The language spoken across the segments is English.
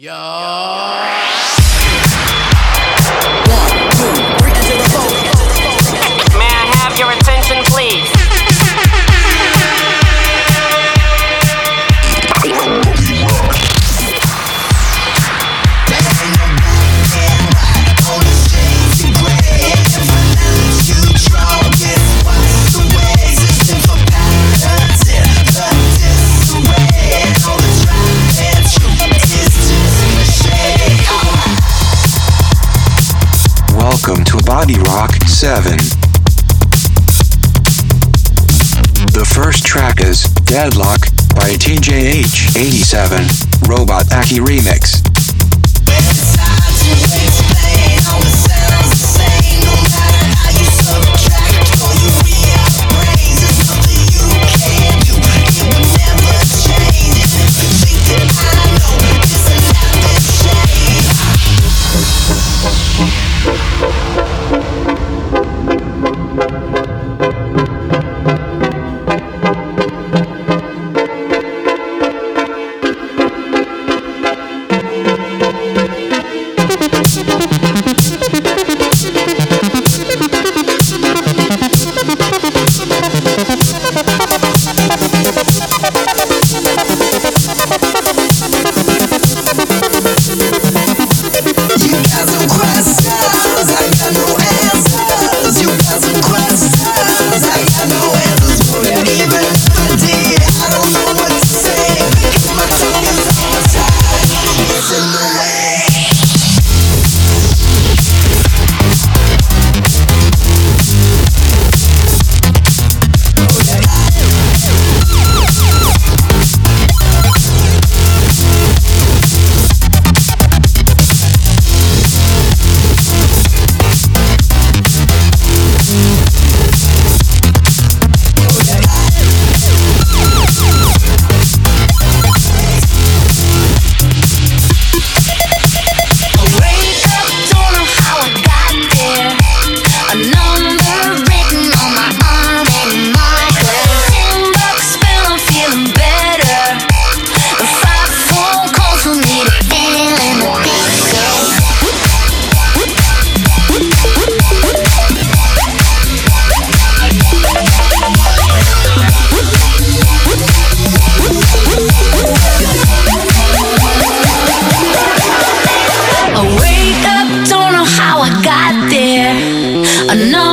Yo. May Bodyrock 7. The first track is Deadlock by TJH87, Robotaki Remix. know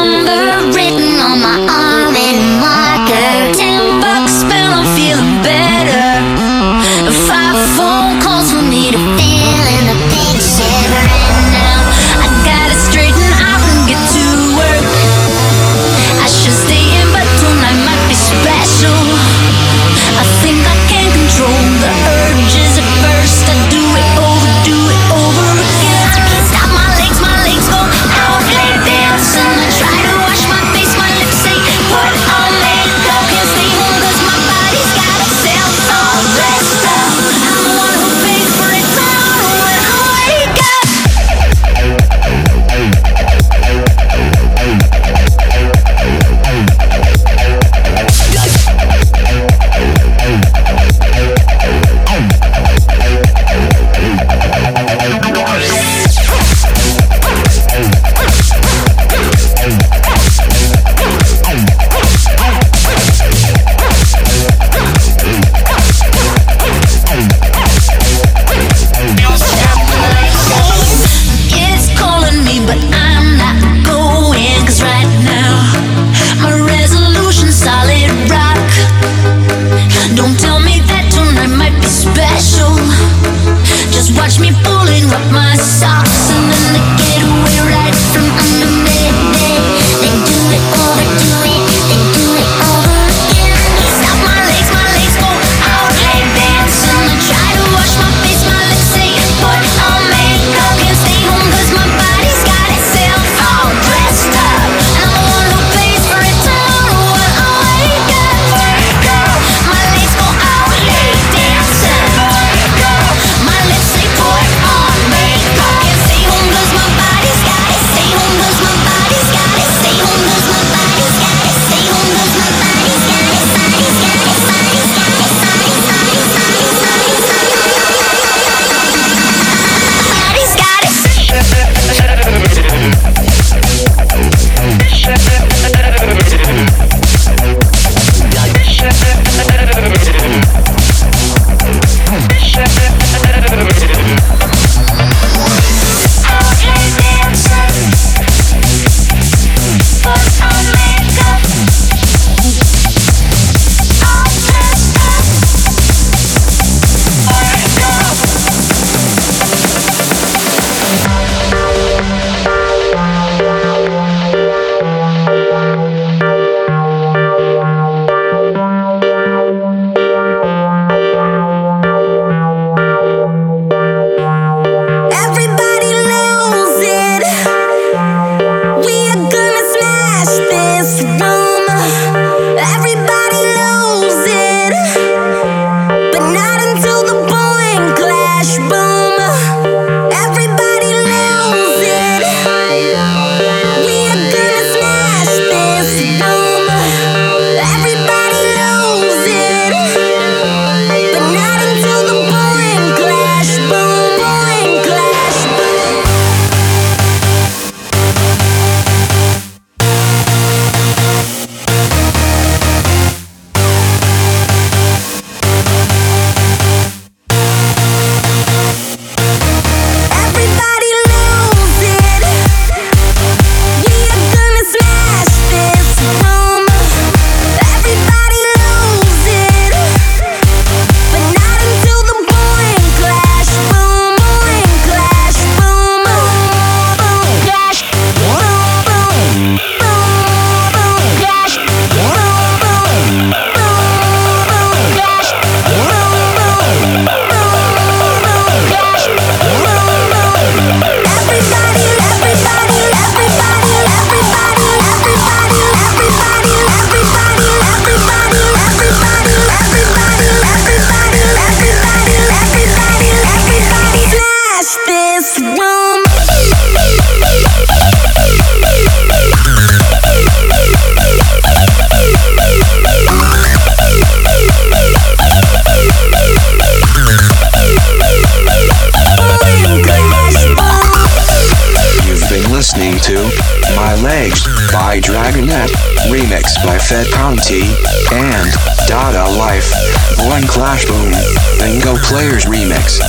One Clash Boom, Bingo Players remix.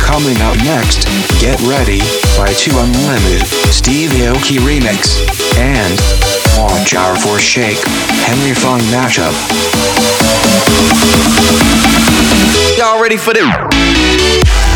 Coming up next, Get Ready by 2 Unlimited, Steve Aoki remix, and Watch Out for Shake, Henry Fong mashup. Y'all ready for this?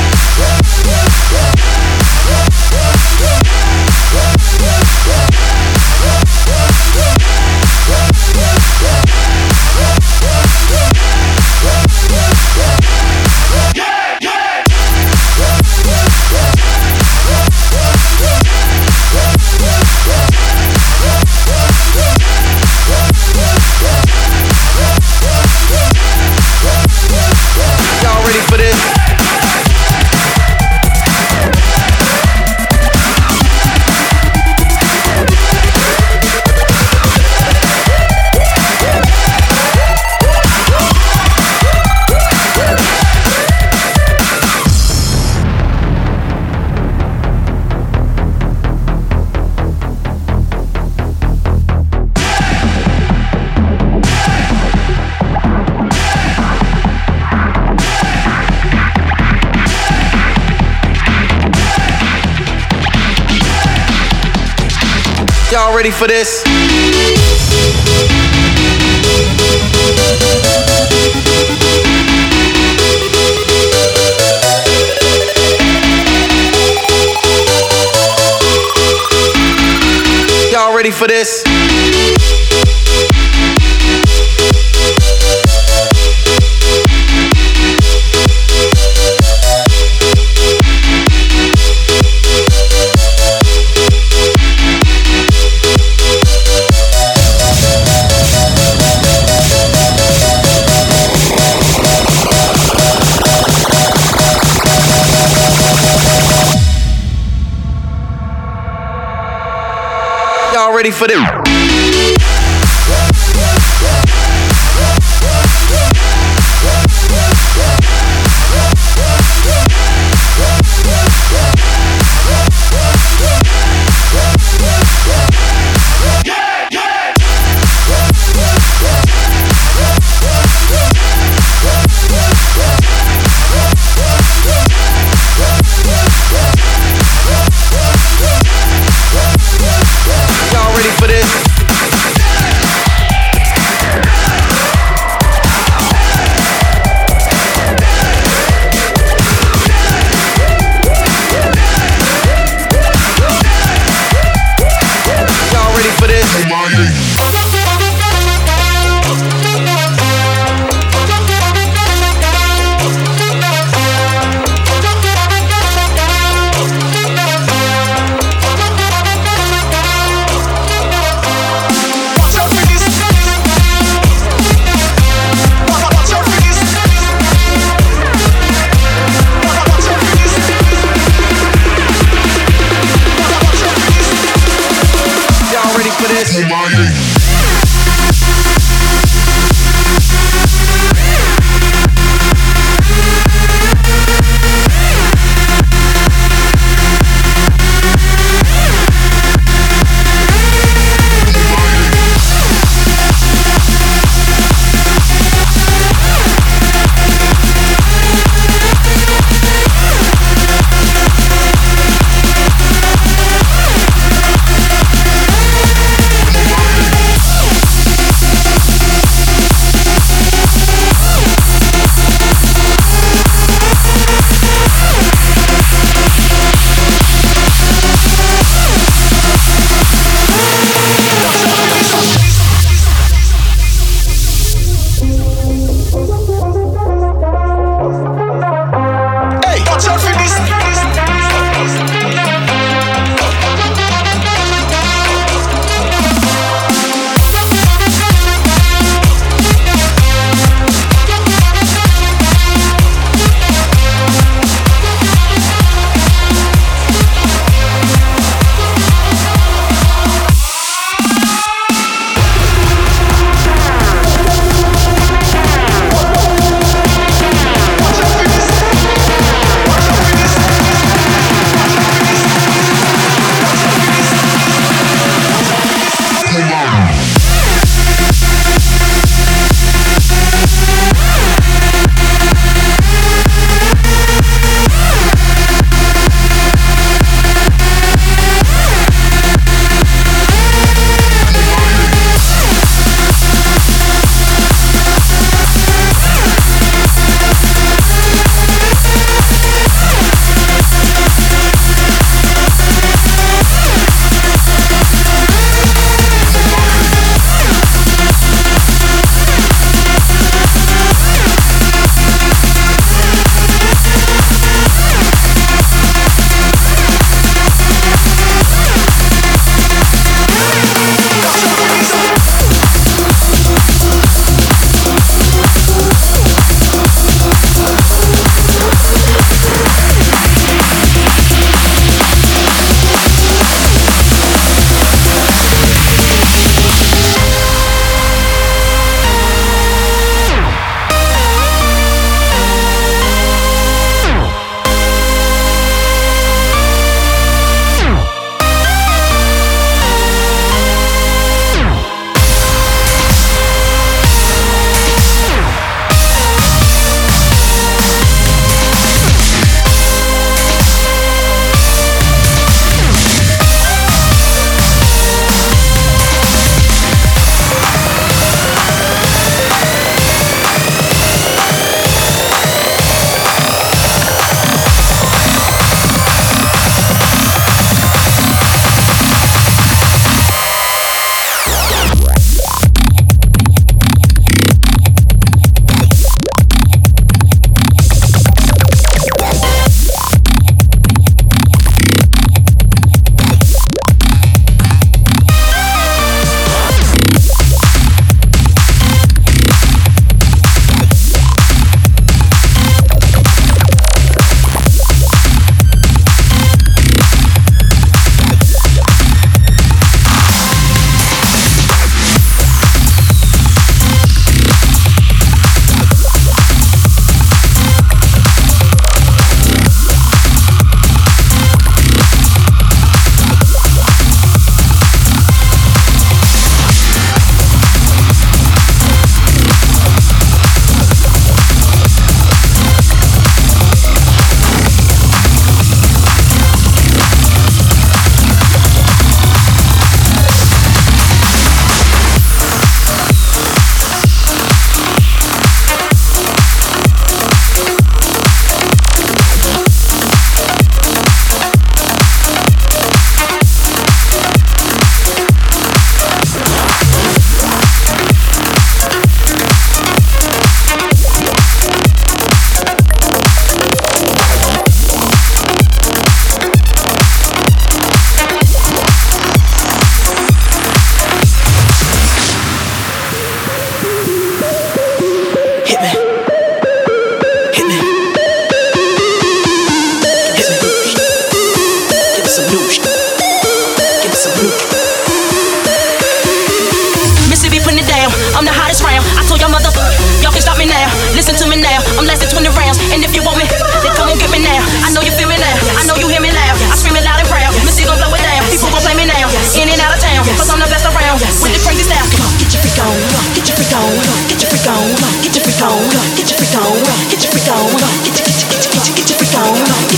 Y'all ready for this? Y'all ready for this? Ready for this?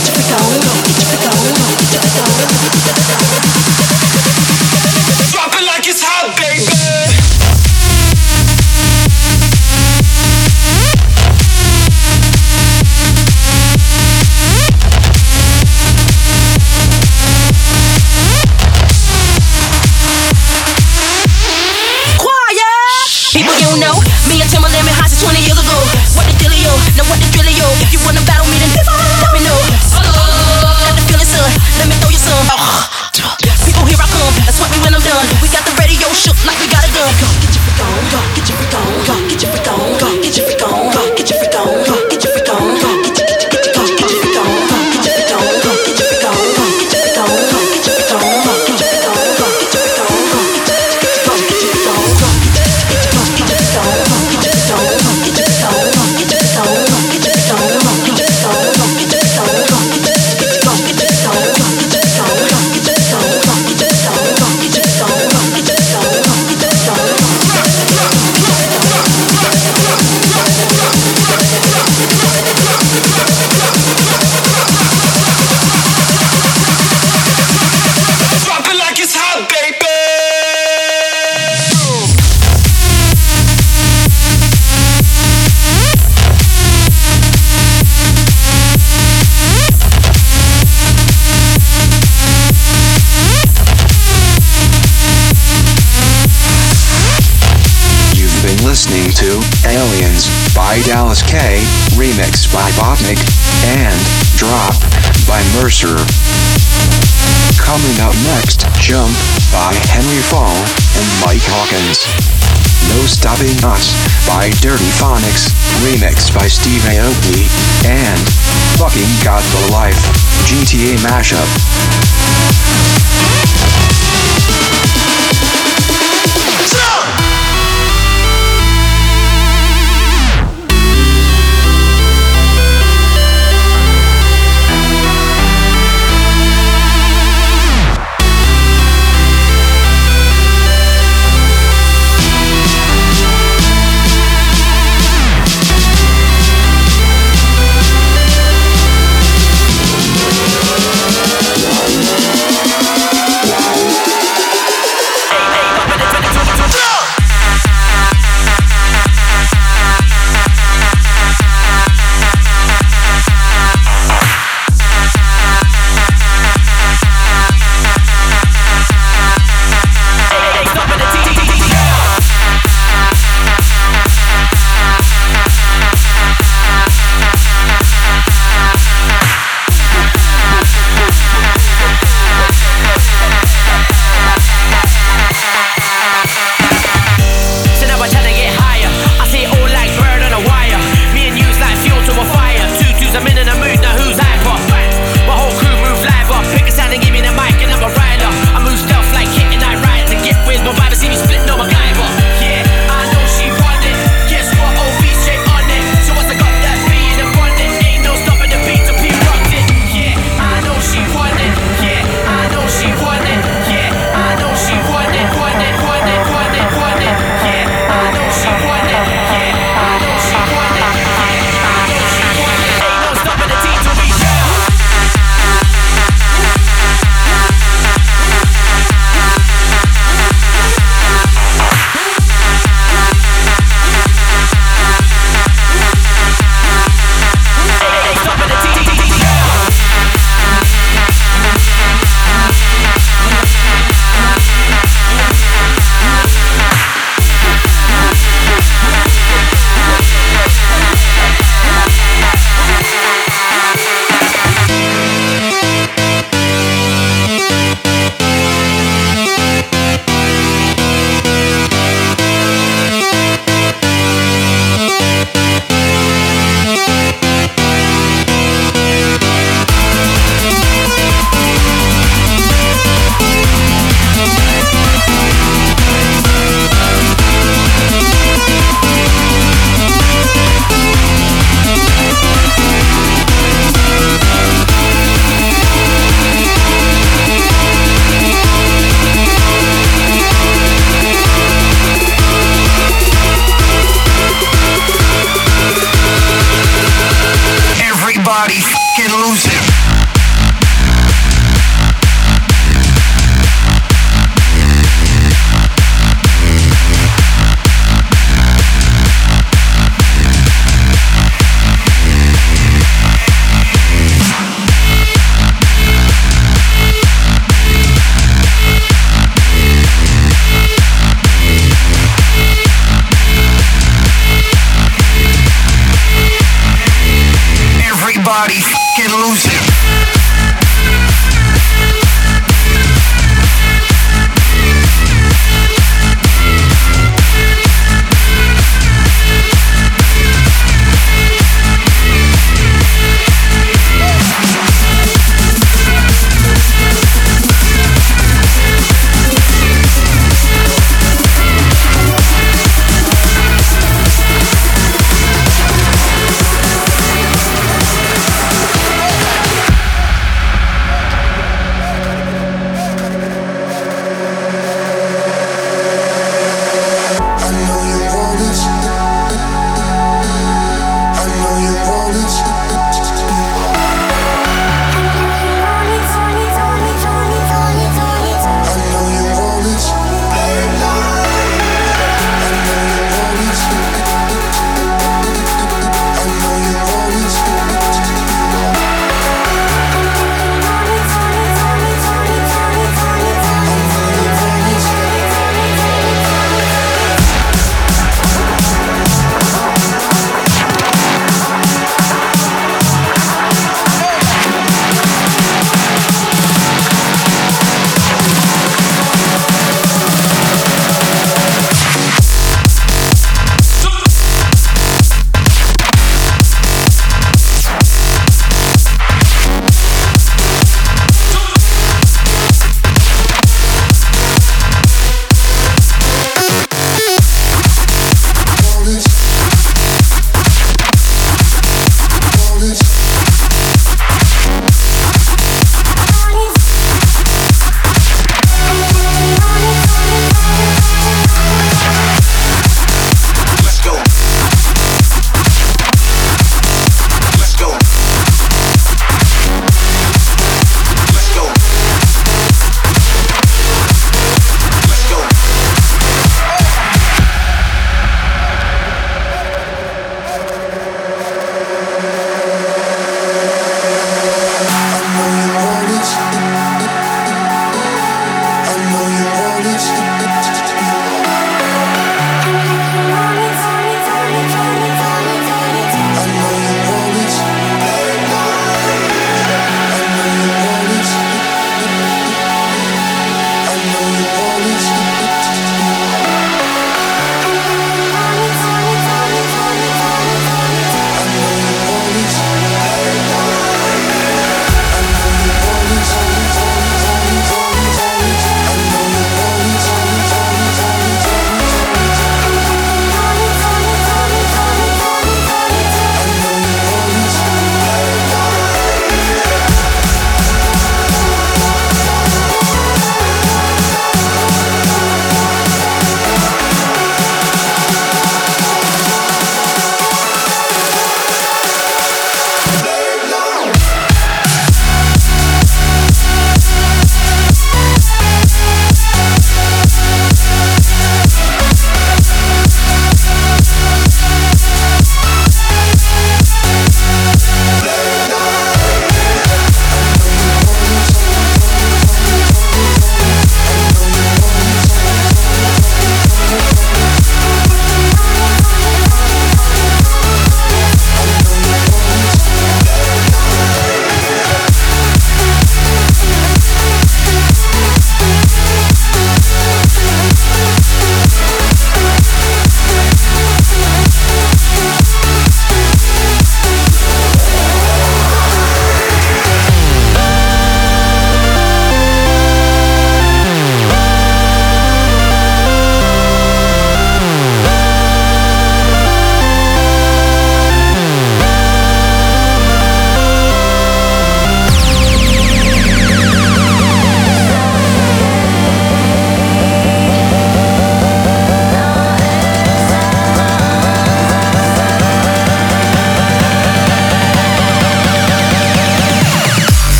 It's bizarre. DallasK, remixed by Botnek, and Drop by Mercer. Coming up next, Jump by Henry Fong and Mike Hawkins. No Stopping Us by Dirtyphonics, remixed by Steve Aoki, and Fucking Got the Life, GTA Mashup. Everybody fucking lose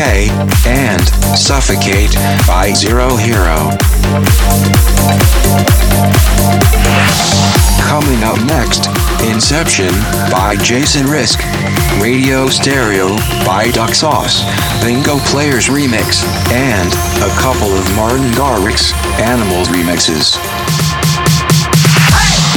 K, and Suffocate by Zero Hero. Coming up next, Inception by Jason Risk, Radio Stereo by Duck Sauce, Bingo Players Remix, and a couple of Martin Garrix Animals remixes. Pass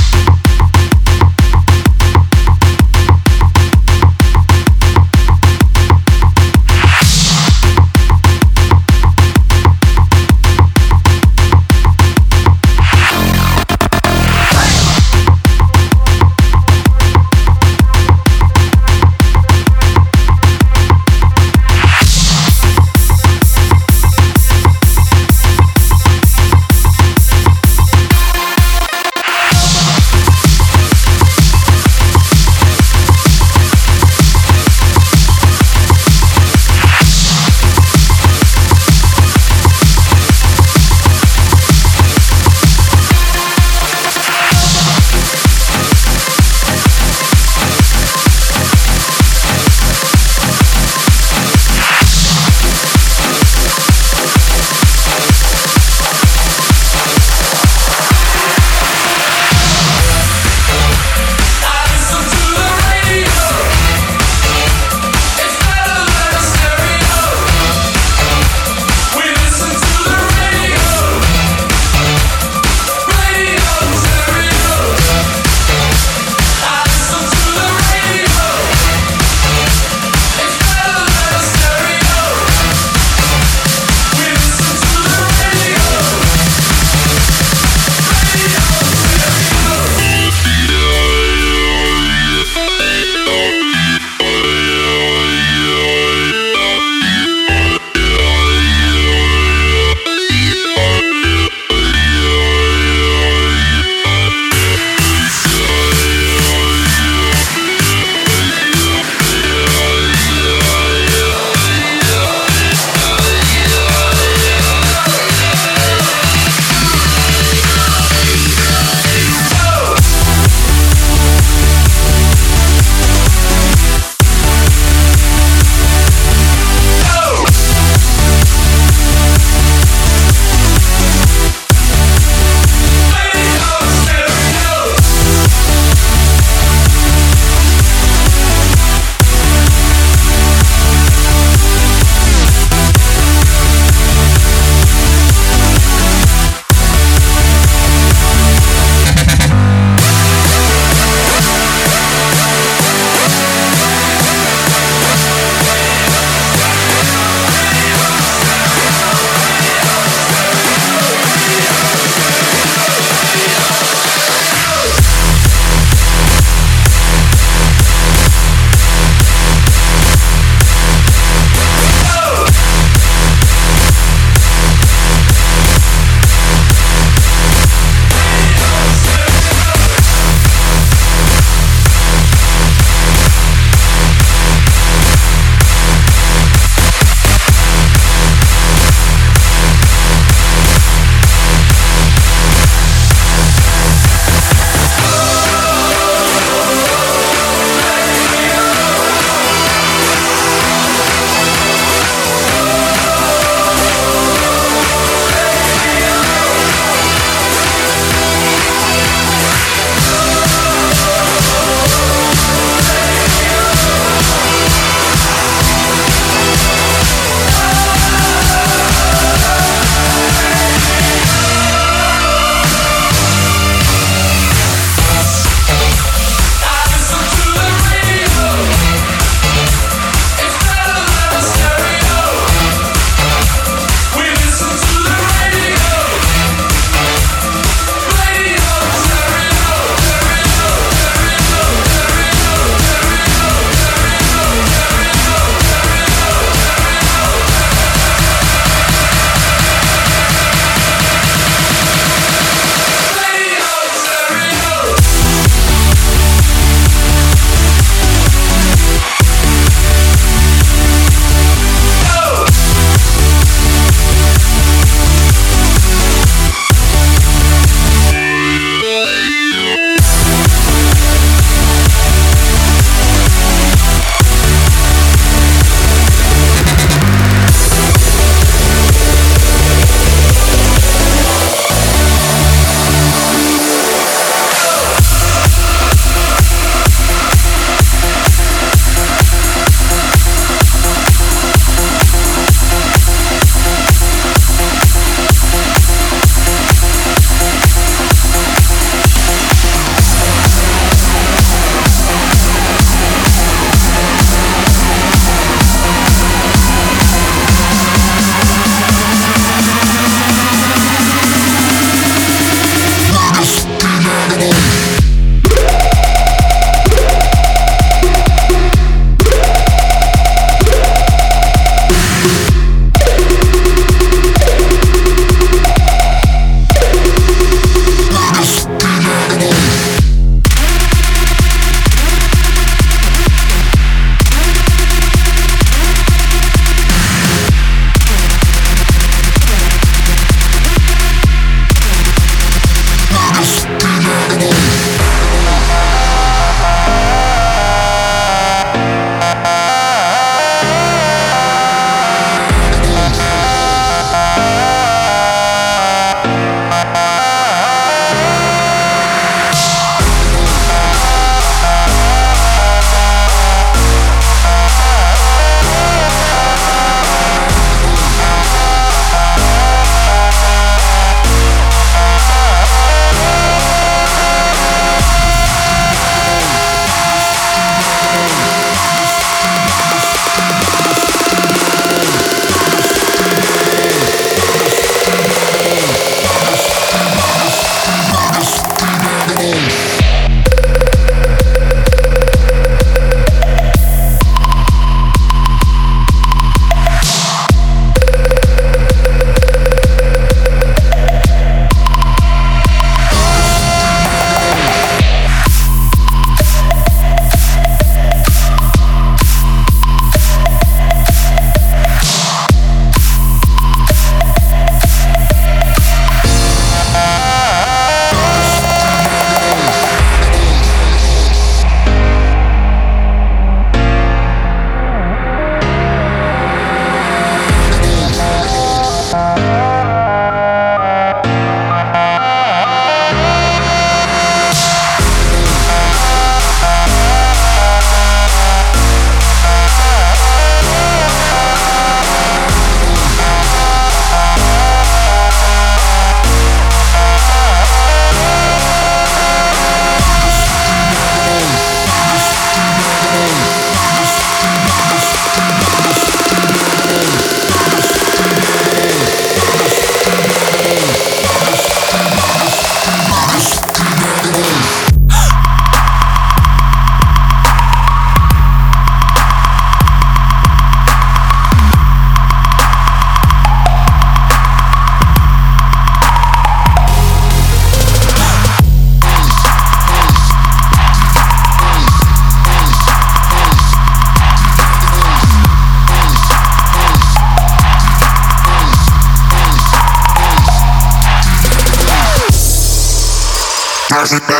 it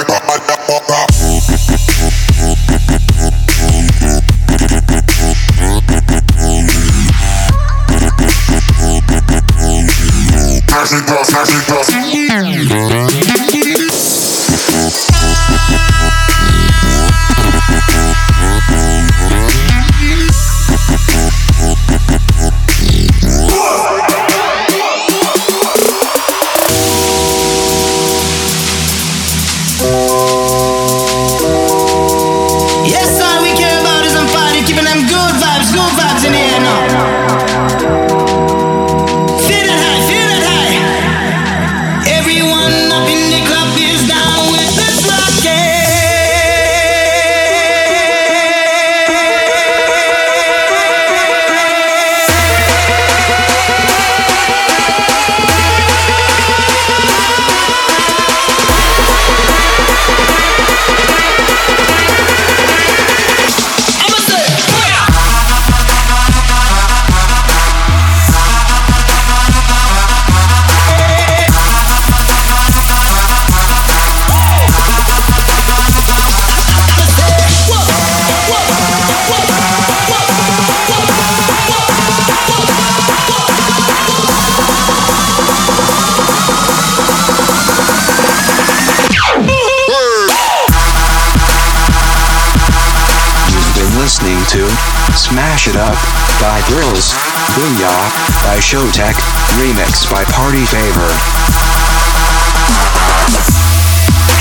Girls, Booyah, by Showtek, remix by Party Favor.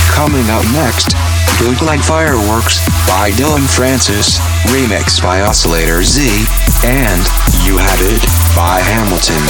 Coming up next, Bootleg Fireworks, by Dillon Francis, remix by Oscillator Z, and You Had It, by Hamilton.